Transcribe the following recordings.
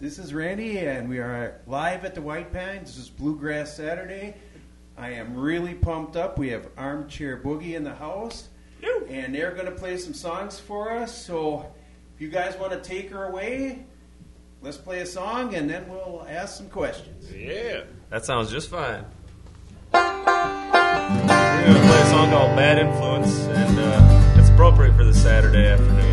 This is Randy, and we are live at the White Pine. This is Bluegrass Saturday. I am really pumped up. We have Armchair Boogie in the house, and they're going to play some songs for us. So, if you guys want to take her away, let's play a song, and then we'll ask some questions. Yeah, that sounds just fine. We're gonna play a song called "Bad Influence," and uh, it's appropriate for the Saturday afternoon,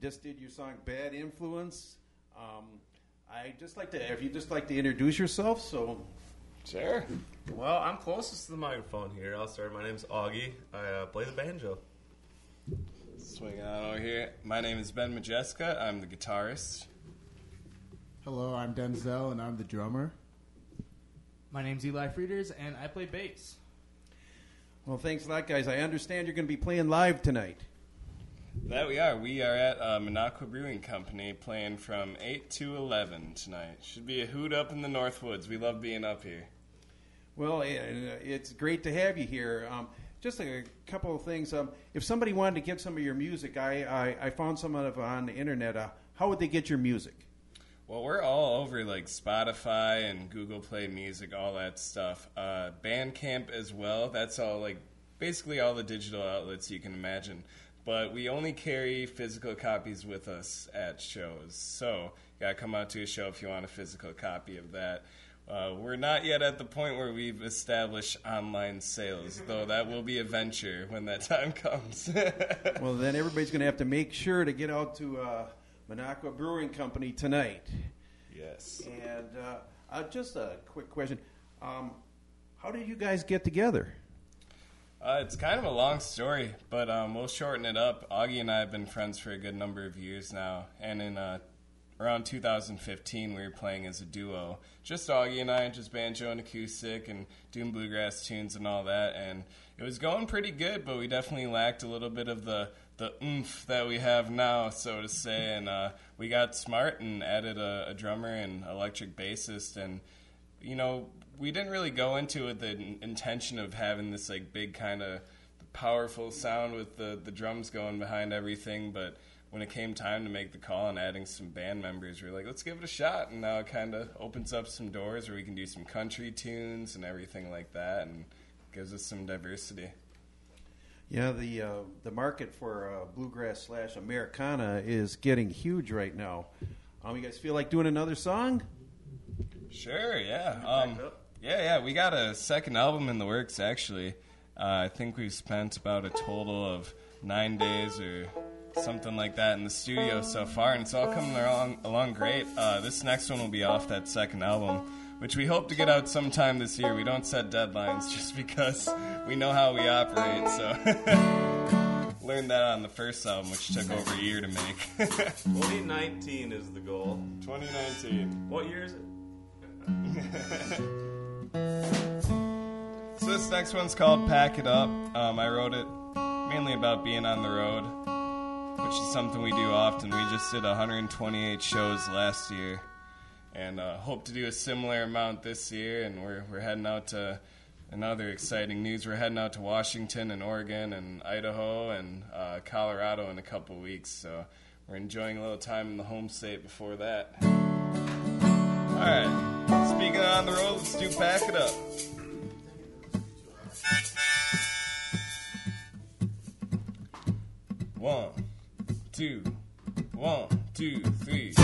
just did your song Bad Influence. Um, I just like to, if you just like to introduce yourself, so Sure. Well, I'm closest to the microphone here. I'll start. My name's Augie. I uh, play the banjo. Swing on over here. My name is Ben Majeska. I'm the guitarist. Hello, I'm Denzel, and I'm the drummer. My name's Eli Frieders, and I play bass. well, thanks a lot, guys. I understand you're going to be playing live tonight. That we are. We are at uh, Minocqua Brewing Company playing from 8 to 11 tonight. Should be a hoot up in the Northwoods. We love being up here. Well, eh, it's great to have you here. Um, just a couple of things. Um, if somebody wanted to get some of your music, I, I, I found some of on the internet. Uh, how would they get your music? Well, we're all over like Spotify and Google Play Music, all that stuff. Uh, Bandcamp as well. That's all like basically all the digital outlets you can imagine. But we only carry physical copies with us at shows. So you gotta come out to a show if you want a physical copy of that. Uh, we're not yet at the point where we've established online sales, though that will be a venture when that time comes. Well, then everybody's going to have to make sure to get out to uh, Minocqua Brewing Company tonight. yes. And uh, uh, just a quick question: um, How did you guys get together? Uh, it's kind of a long story, but um, we'll shorten it up. Augie and I have been friends for a good number of years now, and in uh, around 2015, we were playing as a duo, just Augie and I, just banjo and acoustic, and doing bluegrass tunes and all that. And it was going pretty good, but we definitely lacked a little bit of the the oomph that we have now, so to say. And uh, we got smart and added a, a drummer and electric bassist, and you know, we didn't really go into it with the in- intention of having this like big kind of powerful sound with the the drums going behind everything, but when it came time to make the call and adding some band members, we were like, let's give it a shot. And now it kind of opens up some doors where we can do some country tunes and everything like that, and gives us some diversity. Yeah, the uh, the market for uh, bluegrass slash Americana is getting huge right now. Um, you guys feel like doing another song? Sure, yeah. Um, yeah, yeah. We got a second album in the works, actually. Uh, I think we've spent about a total of nine days or something like that in the studio so far, and it's all coming along, along great. Uh, this next one will be off that second album, which we hope to get out sometime this year. We don't set deadlines just because we know how we operate, so. Learned that on the first album, which took over a year to make. 2019 is the goal. 2019. What year is it? So this next one's called "Pack It Up." Um, I wrote it mainly about being on the road, which is something we do often. We just did 128 shows last year, and uh, hope to do a similar amount this year. And we're we're heading out to. Another exciting news: we're heading out to Washington and Oregon and Idaho and uh, Colorado in a couple weeks. So we're enjoying a little time in the home state before that. All right. Speaking on the road, let's do pack it up. One, two, one, two, three.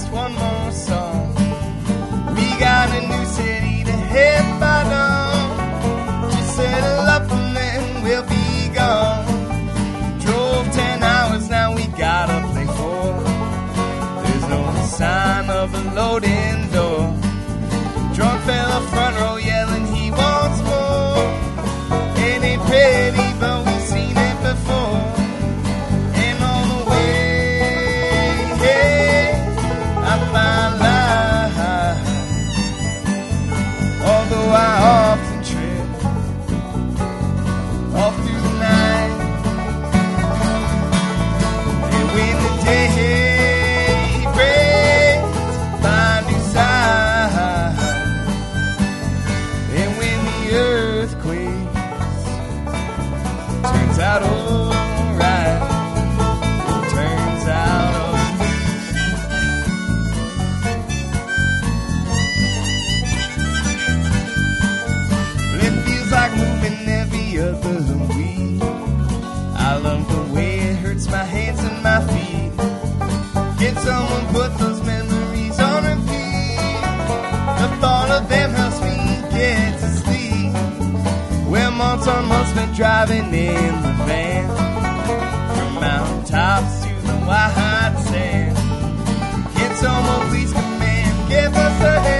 Just one more The me get to sleep. Well, months on months been driving in the van from mountaintops to the white sand. Can someone please come and give us a hand?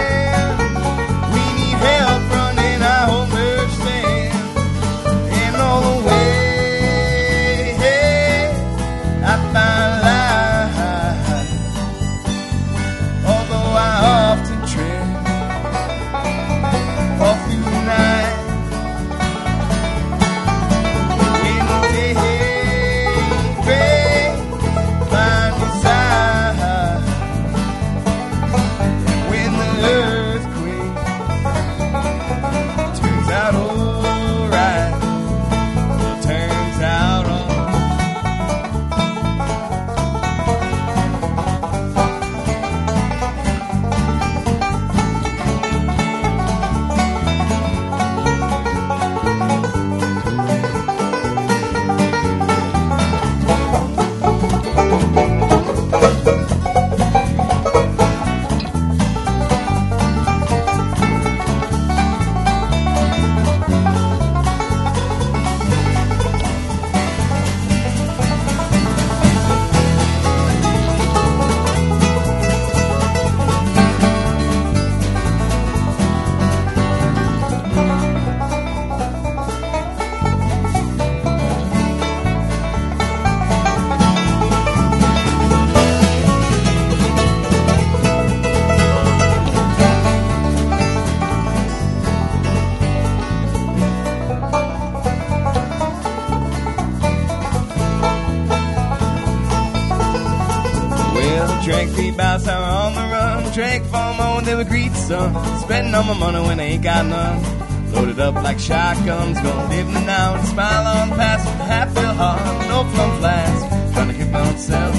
All my money when I ain't got none. Loaded up like shotguns, gonna live now and smile on past with a half filled heart. No plum flask, trying to keep on self.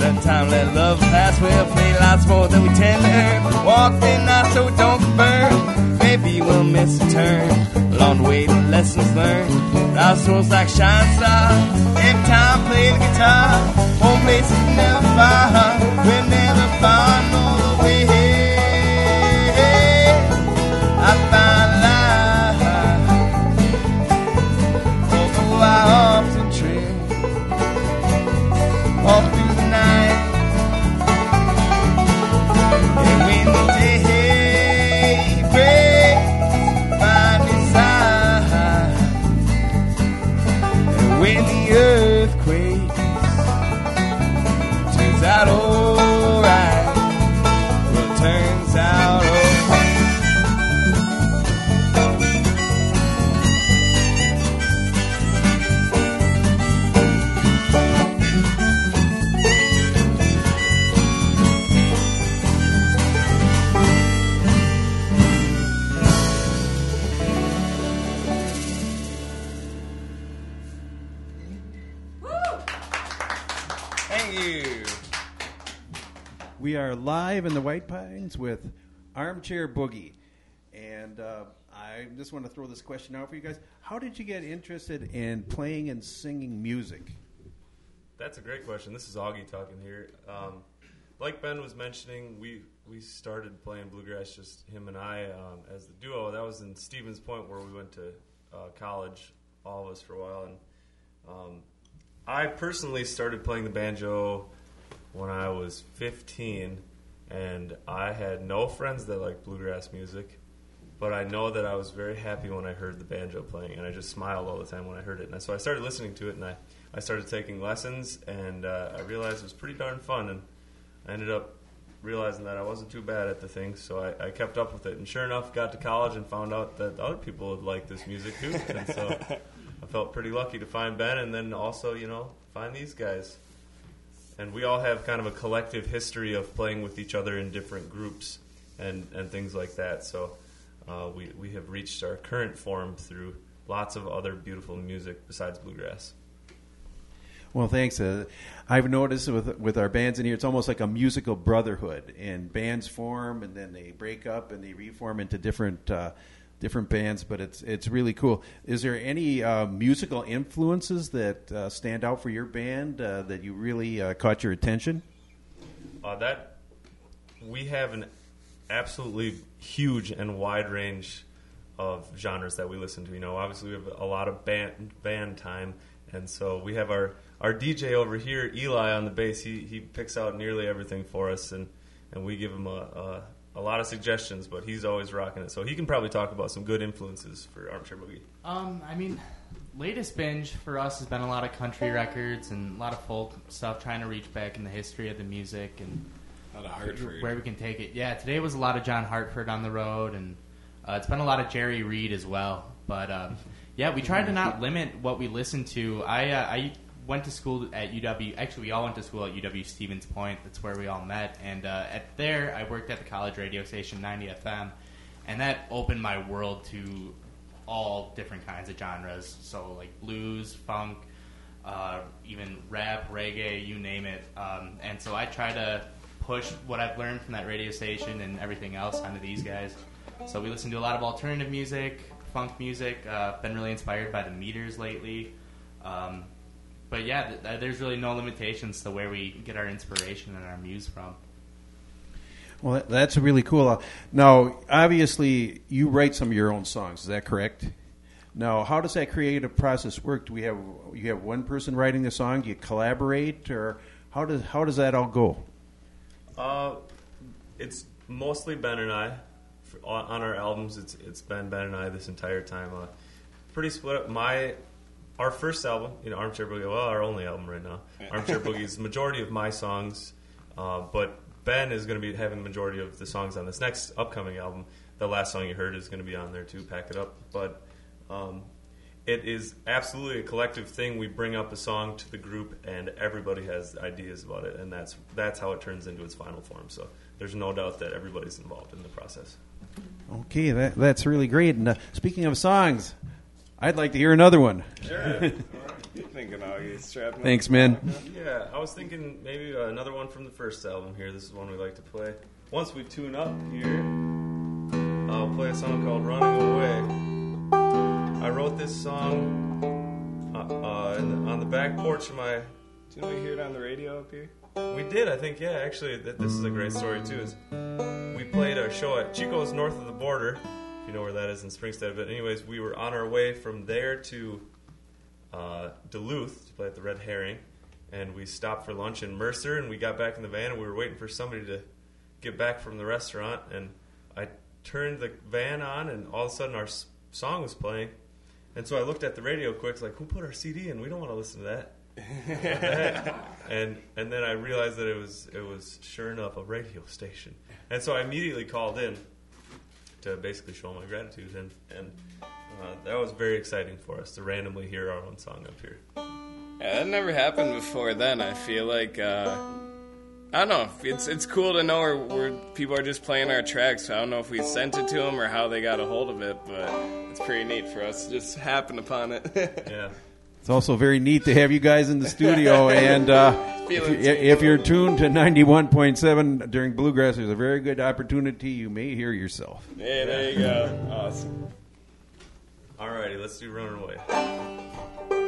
That time let love pass, we'll play lots more than we tend to learn. Walk the night so it don't burn. Maybe we'll miss a turn. Along the way, the lessons learned. Our souls like shine stars. Every time play the guitar, home place is never far. We're Armchair Boogie. And uh, I just want to throw this question out for you guys. How did you get interested in playing and singing music? That's a great question. This is Augie talking here. Um, like Ben was mentioning, we we started playing bluegrass, just him and I, um, as the duo. That was in Stevens Point, where we went to uh, college, all of us for a while. And um, I personally started playing the banjo when I was 15, and I had no friends that liked bluegrass music. But I know that I was very happy when I heard the banjo playing, and I just smiled all the time when I heard it. And so I started listening to it, and I, I started taking lessons, and uh, I realized it was pretty darn fun. And I ended up realizing that I wasn't too bad at the thing, so I, I kept up with it. And sure enough, got to college and found out that other people would like this music too. And so I felt pretty lucky to find Ben, and then also, you know, find these guys. And we all have kind of a collective history of playing with each other in different groups and, and things like that. So uh, we, we have reached our current form through lots of other beautiful music besides bluegrass. Well, thanks. Uh, I've noticed with with our bands in here, it's almost like a musical brotherhood. And bands form, and then they break up, and they reform into different uh, different bands. But it's it's really cool. Is there any uh, musical influences that uh, stand out for your band uh, that you really uh, caught your attention? Uh, that we have an absolutely huge and wide range of genres that we listen to. You know, obviously we have a lot of band band time, and so we have our our DJ over here, Eli, on the bass. He he picks out nearly everything for us, and and we give him a. a a lot of suggestions, but he's always rocking it. So he can probably talk about some good influences for Armchair Boogie. Um, I mean, latest binge for us has been a lot of country records and a lot of folk stuff, trying to reach back in the history of the music and A lot of Hartford. where we can take it. Yeah, today was a lot of John Hartford on the road, and uh, it's been a lot of Jerry Reed as well. But um, yeah, we try to not limit what we listen to. I uh, I went to school at UW. Actually, we all went to school at UW Stevens Point. That's where we all met. And uh, at there, I worked at the college radio station 90 FM, and that opened my world to all different kinds of genres. So like blues, funk, uh, even rap, reggae, you name it. Um, and so I try to push what I've learned from that radio station and everything else onto these guys. So we listen to a lot of alternative music, funk music. Uh, been really inspired by the Meters lately. Um, but yeah, th- th- there's really no limitations to where we get our inspiration and our muse from. Well, that's really cool. Uh, Now, obviously, you write some of your own songs. Is that correct? Now, how does that creative process work? Do we have you have one person writing the song? Do you collaborate, or how does how does that all go? Uh, it's mostly Ben and I. For, on, on our albums, it's it's been Ben and I this entire time. Uh, pretty split up. My our first album, you know, Armchair Boogie. Well, our only album right now, Armchair Boogie is the majority of my songs, uh, but Ben is going to be having the majority of the songs on this next upcoming album. The last song you heard is going to be on there too. Pack it up, but. Um, it is absolutely a collective thing. We bring up a song to the group, and everybody has ideas about it, and that's that's how it turns into its final form. So there's no doubt that everybody's involved in the process. Okay, that, that's really great. And uh, speaking of songs, I'd like to hear another one. Sure. You're thinking Augie, strapping Thanks, man. Yeah, I was thinking maybe uh, another one from the first album here. This is one we like to play. Once we tune up here, I'll play a song called "Running Away." I wrote this song uh, uh, in the, on the back porch of my Didn't we hear it on the radio up here? We did, I think. Yeah, actually, th- this is a great story too. Is we played our show at Chico's north of the border, if you know where that is in Springstead. But anyways, we were on our way from there to uh, Duluth to play at the Red Herring, and we stopped for lunch in Mercer, and we got back in the van, and we were waiting for somebody to get back from the restaurant, and I turned the van on, and all of a sudden our s- song was playing, and so I looked at the radio quick, like, who put our CD in? We don't want to listen to that and and then I realized that it was it was sure enough a radio station, and so I immediately called in to basically show my gratitude, and and uh, that was very exciting for us to randomly hear our own song up here. Yeah, that never happened before then. I feel like uh, I don't know. It's it's cool to know where, where people are just playing our tracks. I don't know if we sent it to them or how they got a hold of it, but it's pretty neat for us to just happen upon it. Yeah, It's also very neat to have you guys in the studio. and uh, if, you- you're tuned to 91.7 during Bluegrass, there's a very good opportunity you may hear yourself. yeah, there you go. Awesome. All righty, let's do "Running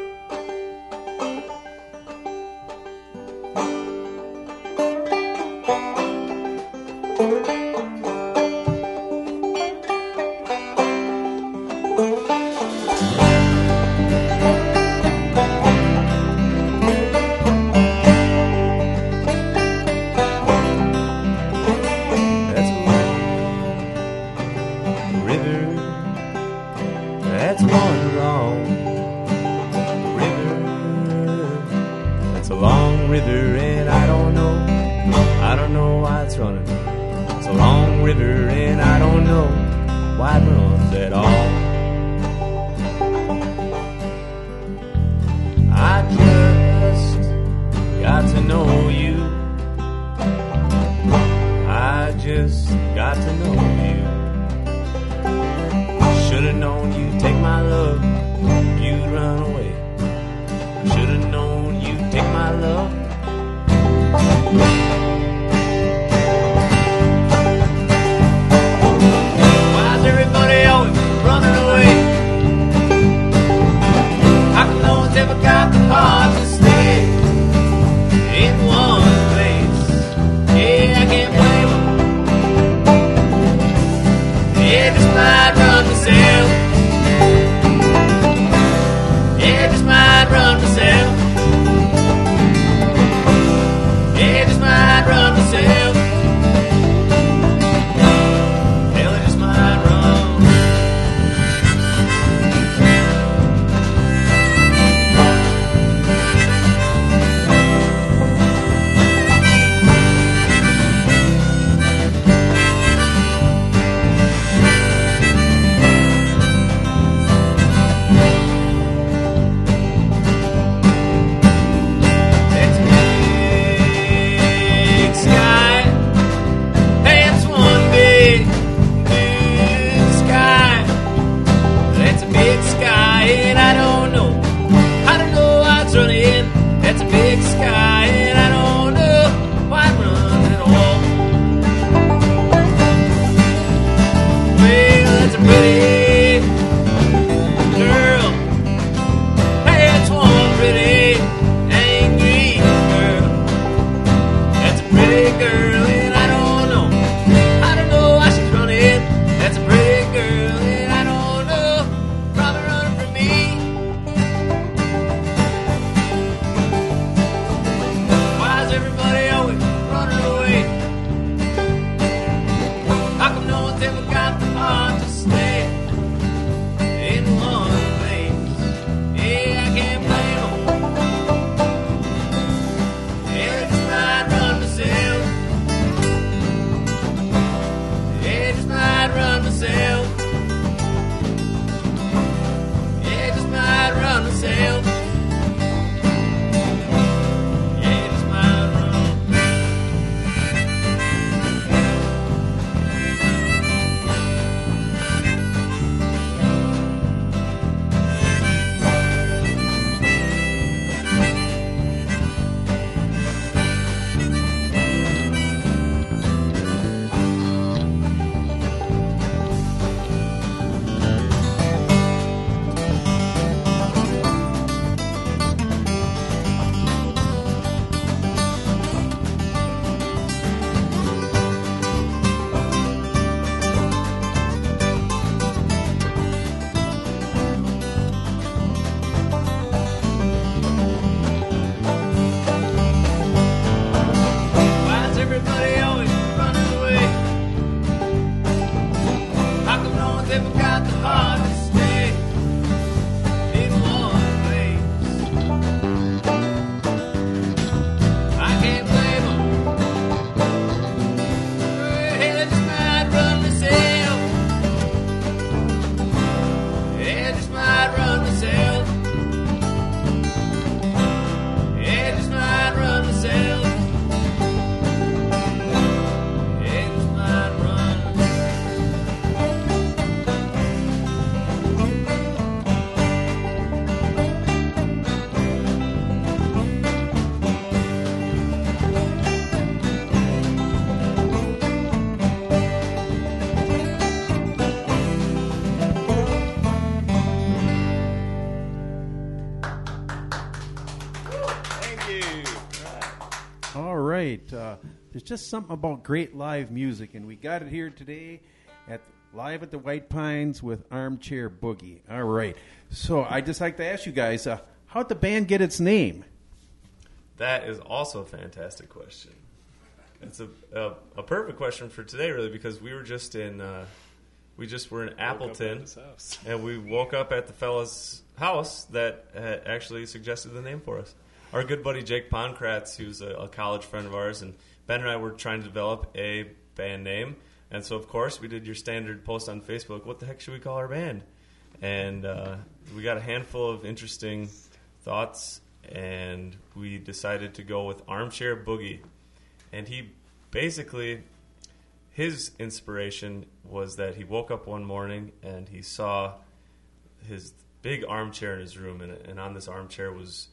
there's just something about great live music, and we got it here today at live at the White Pines with Armchair Boogie. All right. So I just like to ask you guys, uh, how'd the band get its name? That is also a fantastic question. It's a, a a perfect question for today, really, because we were just in uh, we just were in Appleton, and we woke up at the fella's house that had actually suggested the name for us. Our good buddy Jake Ponkratz, who's a, a college friend of ours, and Ben and I were trying to develop a band name, and so of course we did your standard post on Facebook. What the heck should we call our band? And uh, we got a handful of interesting thoughts, and we decided to go with Armchair Boogie. And he basically, his inspiration was that he woke up one morning and he saw his big armchair in his room, and, and on this armchair was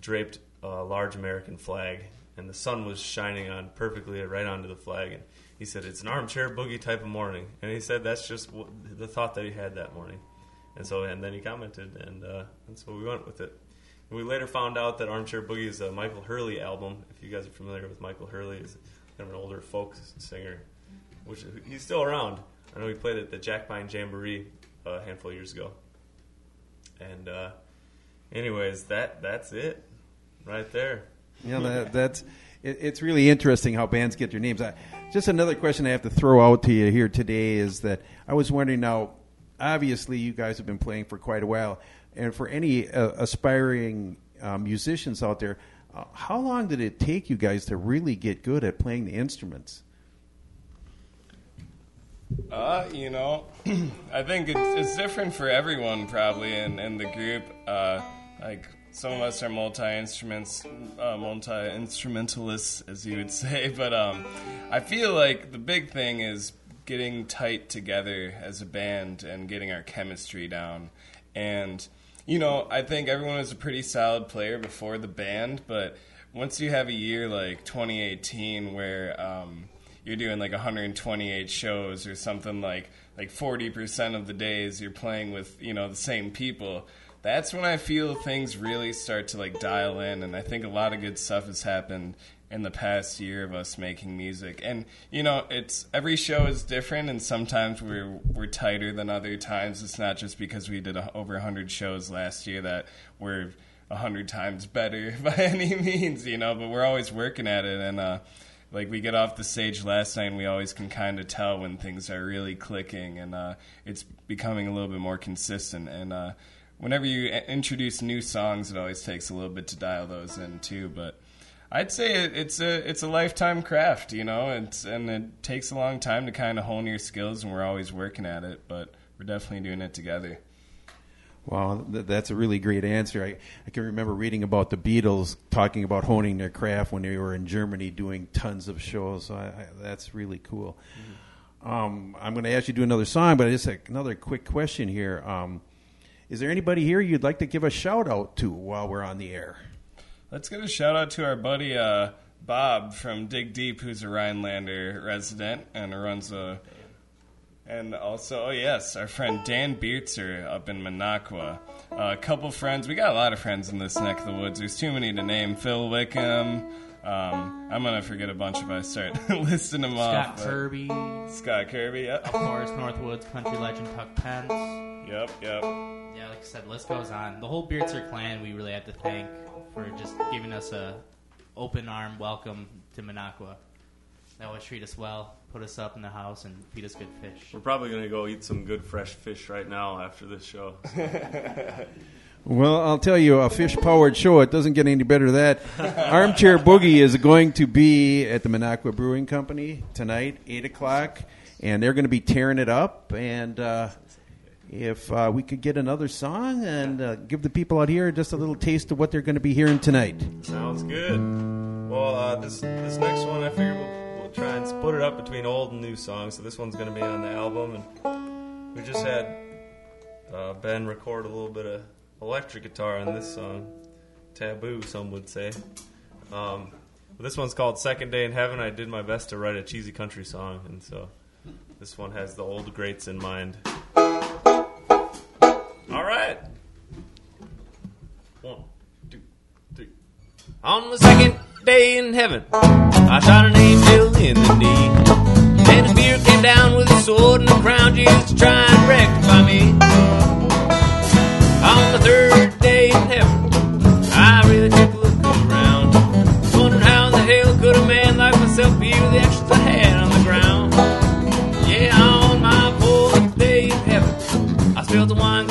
draped a large American flag, and the sun was shining on perfectly right onto the flag. And he said, "It's an armchair boogie type of morning," and he said that's just what, the thought that he had that morning. And so, and then he commented, and uh, and so we went with it. And we later found out that Armchair Boogie is a Michael Hurley album. If you guys are familiar with Michael Hurley, he's kind of an older folk singer, which he's still around. I know he played at the Jack Pine Jamboree uh, a handful of years ago. And uh, anyways, that that's it, right there. You know, that, that's it, it's really interesting how bands get their names. I, just another question I have to throw out to you here today is that I was wondering now. Obviously, you guys have been playing for quite a while, and for any uh, aspiring uh, musicians out there, uh, how long did it take you guys to really get good at playing the instruments? Uh, you know, I think it's, it's different for everyone probably in, in the group. Uh, like some of us are multi instruments, uh, multi instrumentalists, as you would say. But um, I feel like the big thing is getting tight together as a band and getting our chemistry down. And you know, I think everyone was a pretty solid player before the band, but once you have a year like 2018 where um, you're doing like 128 shows or something like like 40% of the days you're playing with you know the same people that's when i feel things really start to like dial in and i think a lot of good stuff has happened in the past year of us making music. And you know, it's every show is different, and sometimes we're we're tighter than other times. It's not just because we did a, over hundred shows last year that we're hundred times better by any means, you know. But we're always working at it, and uh, like we get off the stage last night, and we always can kind of tell when things are really clicking, and uh, it's becoming a little bit more consistent. And uh, whenever you introduce new songs, it always takes a little bit to dial those in too. But I'd say it, it's a it's a lifetime craft, you know, it's, and it takes a long time to kind of hone your skills, and we're always working at it. But we're definitely doing it together. Wow, th- that's a really great answer. I, I can remember reading about the Beatles talking about honing their craft when they were in Germany doing tons of shows. So I, I, that's really cool. Um, I'm going to ask you to do another song, but just a, another quick question here. Um, is there anybody here you'd like to give a shout out to while we're on the air? Let's give a shout out to our buddy uh, Bob from Dig Deep, who's a Rhinelander resident and runs a. And also, oh yes, our friend Dan Beertzer up in Minocqua. Uh, a couple friends. We got a lot of friends in this neck of the woods. There's too many to name. Phil Wickham. Um, I'm gonna forget a bunch if I start listing them Scott off. but- Kirby, Scott Kirby. Yep. of course, Northwoods country legend Tuck Pence. Yep. Yep. Yeah, like I said, list goes on. The whole Beardser clan, we really have to thank for just giving us a open arm welcome to Minocqua. They always treat us well, put us up in the house, and feed us good fish. We're probably gonna go eat some good fresh fish right now after this show. Well, I'll tell you, a fish powered show, it doesn't get any better than that. Armchair Boogie is going to be at the Minocqua Brewing Company tonight, 8 o'clock, and they're going to be tearing it up. And uh, if uh, we could get another song and uh, give the people out here just a little taste of what they're going to be hearing tonight. Sounds good. Well, uh, this this next one, I figure we'll, we'll try and split it up between old and new songs. So this one's going to be on the album, and we just had uh, Ben record a little bit of electric guitar on this song, "Taboo," some would say. Um, this one's called Second Day in Heaven." I did my best to write a cheesy country song, and so this one has the old greats in mind. All right. One, two, three. On the second day in heaven, I shot an angel in the knee. Then his beard came down with a sword and a crown used to try and rectify me. On the third day in heaven, I really took a look around. Wondered how in the hell could a man like myself be with the actions I had on the ground. Yeah, on my fourth day in heaven, I spilled a wine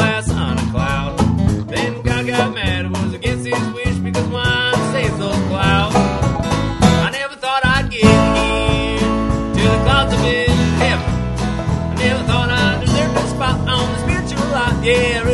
Yeah,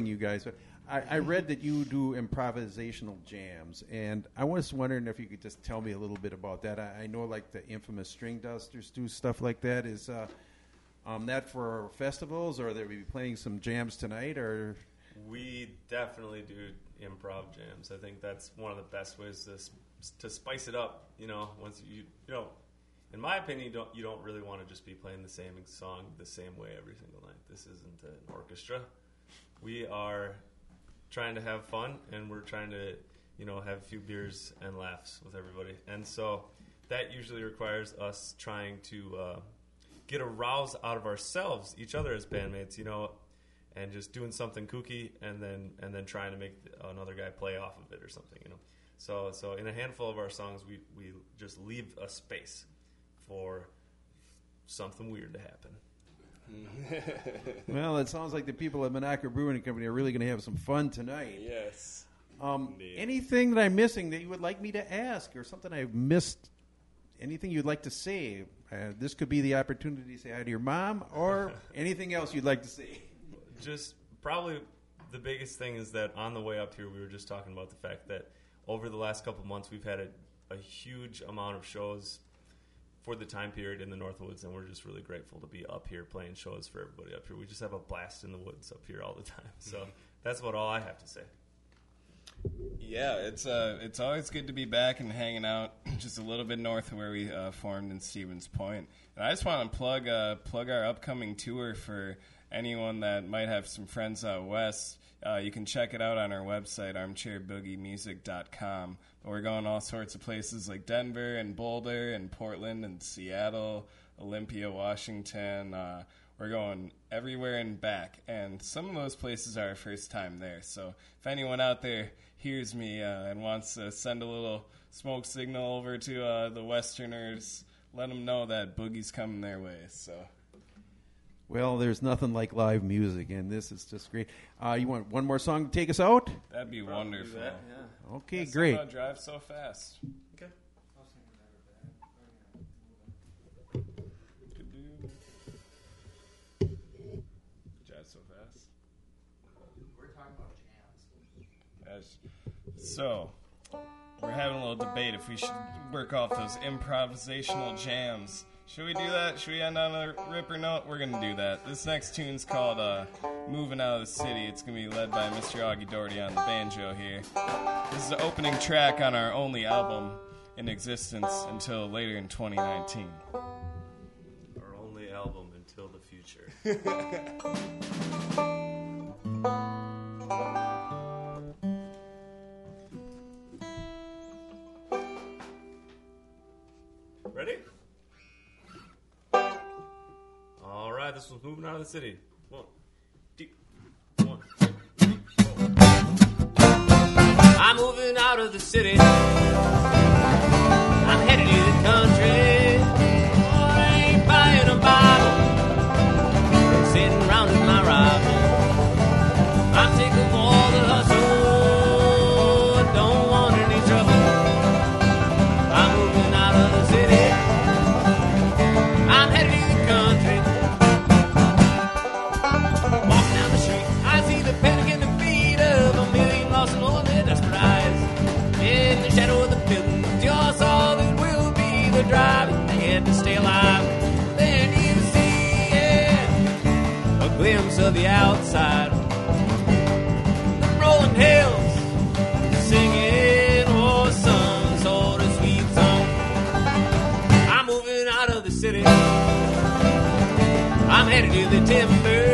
I'm you guys, but I, I read that you do improvisational jams, and I was wondering if you could just tell me a little bit about that. I, I know, like the Infamous Stringdusters do stuff like that. Is uh, um, that for festivals, or are they be playing some jams tonight, or We definitely do improv jams. I think that's one of the best ways to to spice it up. You know, once you you know, in my opinion, don't you don't really want to just be playing the same song the same way every single night. This isn't an orchestra. We are trying to have fun, and we're trying to you know have a few beers and laughs with everybody, and so that usually requires us trying to uh, get a rouse out of ourselves, each other as bandmates. You know, and just doing something kooky and then and then trying to make another guy play off of it or something you know so so in a handful of our songs we we just leave a space for something weird to happen well, it sounds like the people at Minocqua Brewing Company are really going to have some fun tonight. Yes. Um, anything that I'm missing that you would like me to ask, or something I've missed? Anything you'd like to say? Uh, this could be the opportunity to say hi to your mom, or anything else you'd like to say. just probably the biggest thing is that on the way up here, we were just talking about the fact that over the last couple months, we've had a, a huge amount of shows for the time period in the Northwoods, and we're just really grateful to be up here playing shows for everybody up here. We just have a blast in the woods up here all the time. So that's about all I have to say. Yeah, it's uh, it's always good to be back and hanging out just a little bit north of where we uh, formed in Stevens Point. And I just want to plug uh, plug our upcoming tour for anyone that might have some friends out west. Uh, you can check it out on our website, armchairboogiemusic.com. But we're going all sorts of places like Denver and Boulder and Portland and Seattle, Olympia, Washington. Uh, we're going everywhere and back, and some of those places are our first time there. So if anyone out there hears me uh, and wants to send a little smoke signal over to uh, the Westerners, let them know that Boogie's coming their way. So Well, there's nothing like live music, and this is just great. Uh, you want one more song to take us out? that'd be wonderful. Okay, Guess great. I'll drive so fast. Okay. Drive so fast. We're talking about jams. So, we're having a little debate if we should work off those improvisational jams. Should we do that? Should we end on a ripper note? We're gonna do that. This next tune's called uh, "Moving Out of the City." It's gonna be led by Mr. Augie Doherty on the banjo here. This is the opening track on our only album in existence until later in 2019. Our only album until the future. Was moving out of the city. One, two, one, two. I'm moving out of the city. I'm headed to the country. Of the outside. The rolling hills singing oh some sort of sweet song. I'm moving out of the city. I'm headed to the timber.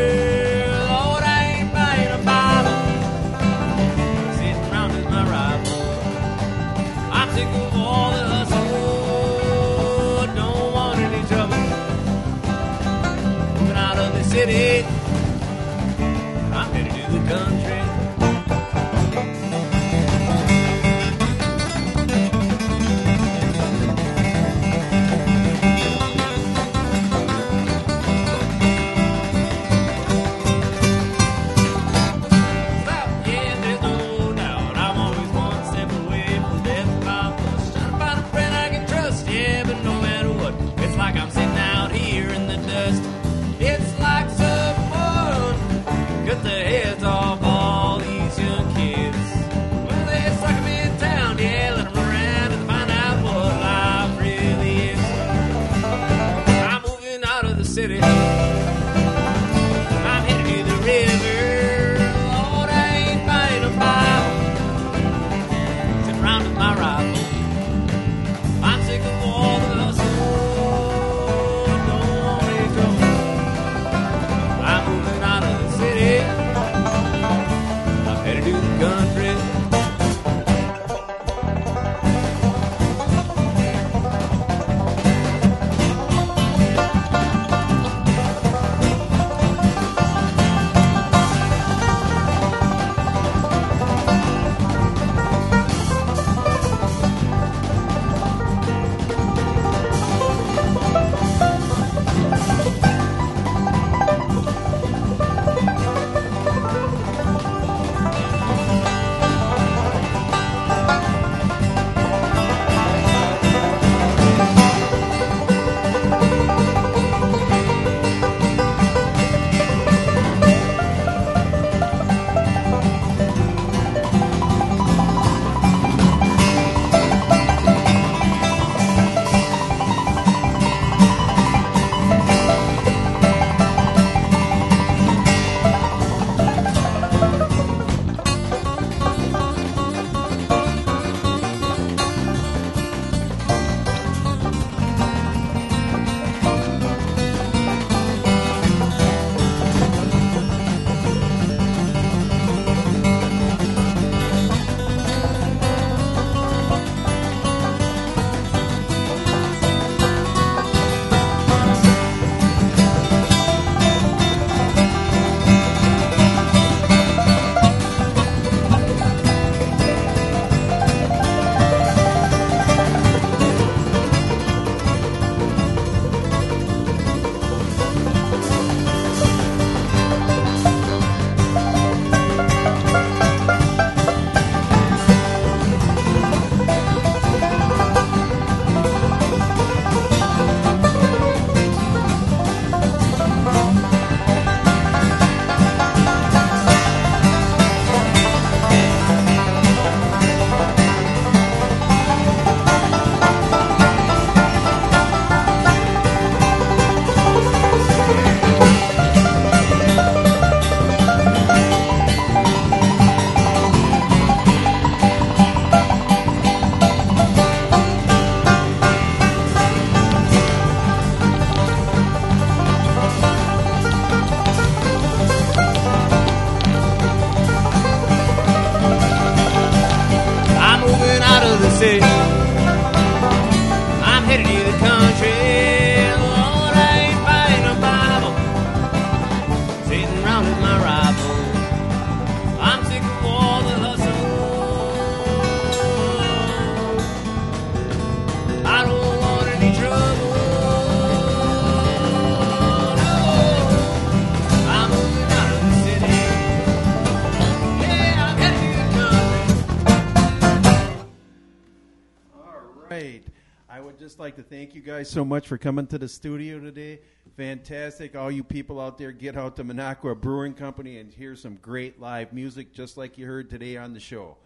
Guys so much for coming to the studio today. Fantastic. All you people out there, get out to Minocqua Brewing Company and hear some great live music just like you heard today on the show.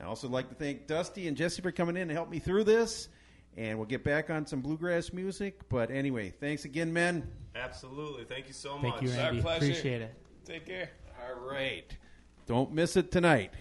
I also like to thank Dusty and Jesse for coming in and help me through this. And we'll get back on some bluegrass music. But anyway, thanks again, men. Absolutely. Thank you so Thank much. you, It's our pleasure. Appreciate it. Take care. All right. Don't miss it tonight.